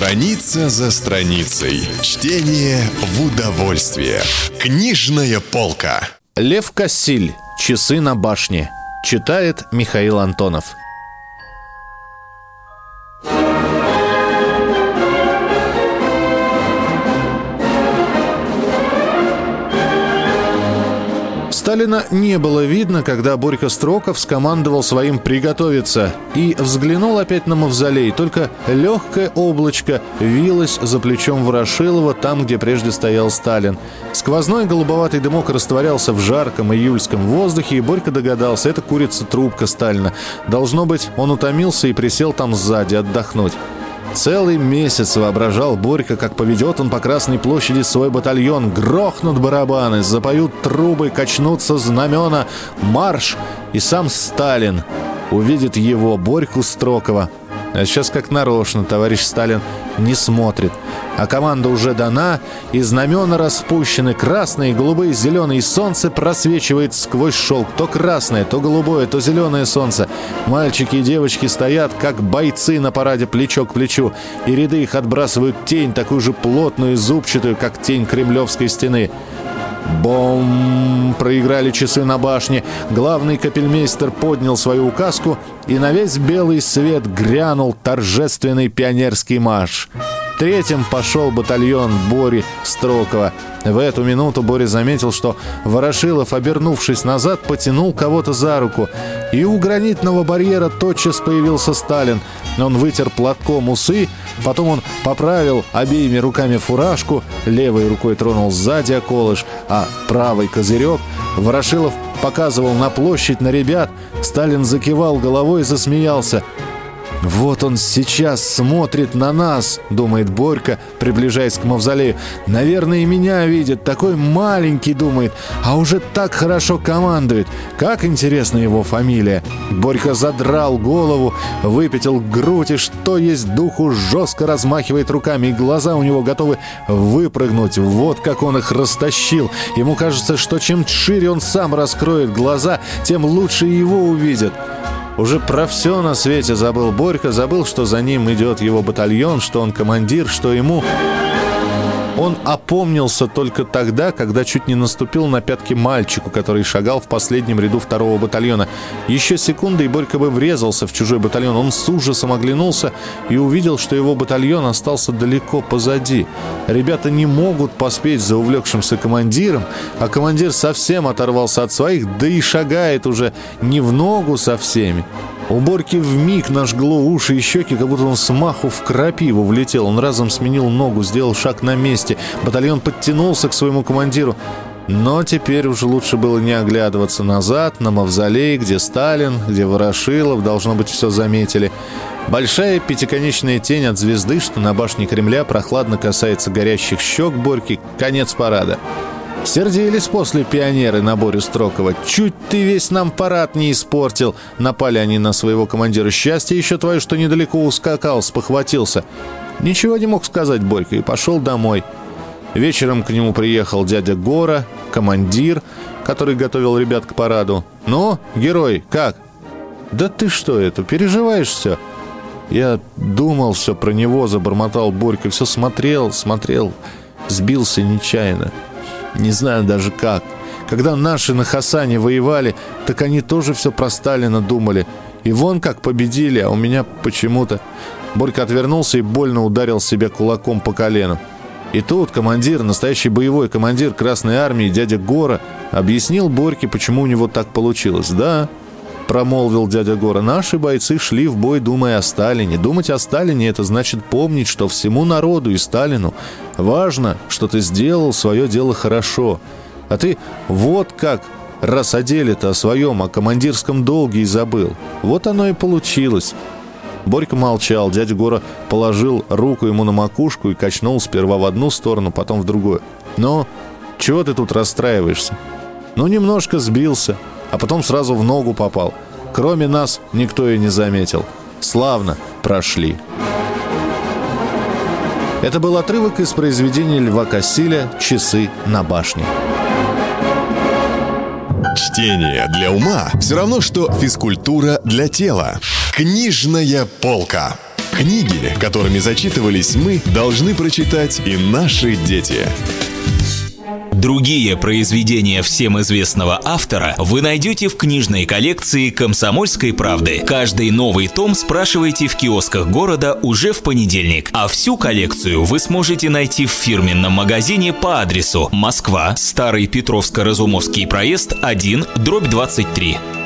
Страница за страницей. Чтение в удовольствие. Книжная полка. Лев Кассиль. Часы на башне. Читает Михаил Антонов. Сталина не было видно, когда Борька Строков скомандовал своим «приготовиться» и взглянул опять на мавзолей. Только легкое облачко вилось за плечом Ворошилова там, где прежде стоял Сталин. Сквозной голубоватый дымок растворялся в жарком июльском воздухе, и Борька догадался, это курица трубка Сталина. Должно быть, он утомился и присел там сзади отдохнуть. Целый месяц воображал Борька, как поведет он по Красной площади свой батальон. Грохнут барабаны, запоют трубы, качнутся знамена. Марш! И сам Сталин увидит его, Борьку Строкова. А сейчас как нарочно товарищ Сталин не смотрит. А команда уже дана, и знамена распущены. Красные, голубые, зеленые. Солнце просвечивает сквозь шелк. То красное, то голубое, то зеленое солнце. Мальчики и девочки стоят, как бойцы на параде плечо к плечу. И ряды их отбрасывают тень, такую же плотную и зубчатую, как тень Кремлевской стены. Бом! Проиграли часы на башне. Главный капельмейстер поднял свою указку, и на весь белый свет грянул торжественный пионерский марш. Третьим пошел батальон Бори Строкова. В эту минуту Боря заметил, что Ворошилов, обернувшись назад, потянул кого-то за руку. И у гранитного барьера тотчас появился Сталин. Он вытер платком усы, потом он поправил обеими руками фуражку, левой рукой тронул сзади околыш, а правый козырек. Ворошилов показывал на площадь, на ребят. Сталин закивал головой и засмеялся. «Вот он сейчас смотрит на нас», — думает Борька, приближаясь к мавзолею. «Наверное, и меня видит. Такой маленький, думает, а уже так хорошо командует. Как интересна его фамилия». Борька задрал голову, выпятил грудь и, что есть духу, жестко размахивает руками, и глаза у него готовы выпрыгнуть. Вот как он их растащил. Ему кажется, что чем шире он сам раскроет глаза, тем лучше его увидят. Уже про все на свете забыл Борька, забыл, что за ним идет его батальон, что он командир, что ему... Он опомнился только тогда, когда чуть не наступил на пятки мальчику, который шагал в последнем ряду второго батальона. Еще секунды, и Борька бы врезался в чужой батальон. Он с ужасом оглянулся и увидел, что его батальон остался далеко позади. Ребята не могут поспеть за увлекшимся командиром, а командир совсем оторвался от своих, да и шагает уже не в ногу со всеми. У Борьки вмиг нажгло уши и щеки, как будто он с маху в крапиву влетел. Он разом сменил ногу, сделал шаг на месте. Батальон подтянулся к своему командиру. Но теперь уже лучше было не оглядываться назад, на мавзолей, где Сталин, где Ворошилов, должно быть, все заметили. Большая пятиконечная тень от звезды, что на башне Кремля прохладно касается горящих щек Борьки. Конец парада. Сердились после пионеры на Борю Строкова. Чуть ты весь нам парад не испортил. Напали они на своего командира. Счастье еще твое, что недалеко ускакал, спохватился. Ничего не мог сказать Борька и пошел домой. Вечером к нему приехал дядя Гора, командир, который готовил ребят к параду. «Ну, герой, как?» «Да ты что это, переживаешь все?» Я думал все про него, забормотал Борька, все смотрел, смотрел, сбился нечаянно. Не знаю даже как. Когда наши на Хасане воевали, так они тоже все про Сталина думали. И вон как победили, а у меня почему-то... Борька отвернулся и больно ударил себя кулаком по колену. И тут командир, настоящий боевой командир Красной Армии, дядя Гора, объяснил Борьке, почему у него так получилось. Да, промолвил дядя Гора. «Наши бойцы шли в бой, думая о Сталине. Думать о Сталине – это значит помнить, что всему народу и Сталину важно, что ты сделал свое дело хорошо. А ты вот как раз о деле-то о своем, о командирском долге и забыл. Вот оно и получилось». Борька молчал. Дядя Гора положил руку ему на макушку и качнул сперва в одну сторону, потом в другую. «Ну, чего ты тут расстраиваешься?» «Ну, немножко сбился а потом сразу в ногу попал. Кроме нас никто и не заметил. Славно прошли. Это был отрывок из произведения Льва Кассиля «Часы на башне». Чтение для ума все равно, что физкультура для тела. Книжная полка. Книги, которыми зачитывались мы, должны прочитать и наши дети. Другие произведения всем известного автора вы найдете в книжной коллекции «Комсомольской правды». Каждый новый том спрашивайте в киосках города уже в понедельник, а всю коллекцию вы сможете найти в фирменном магазине по адресу Москва, Старый Петровско-Разумовский проезд 1, дробь 23.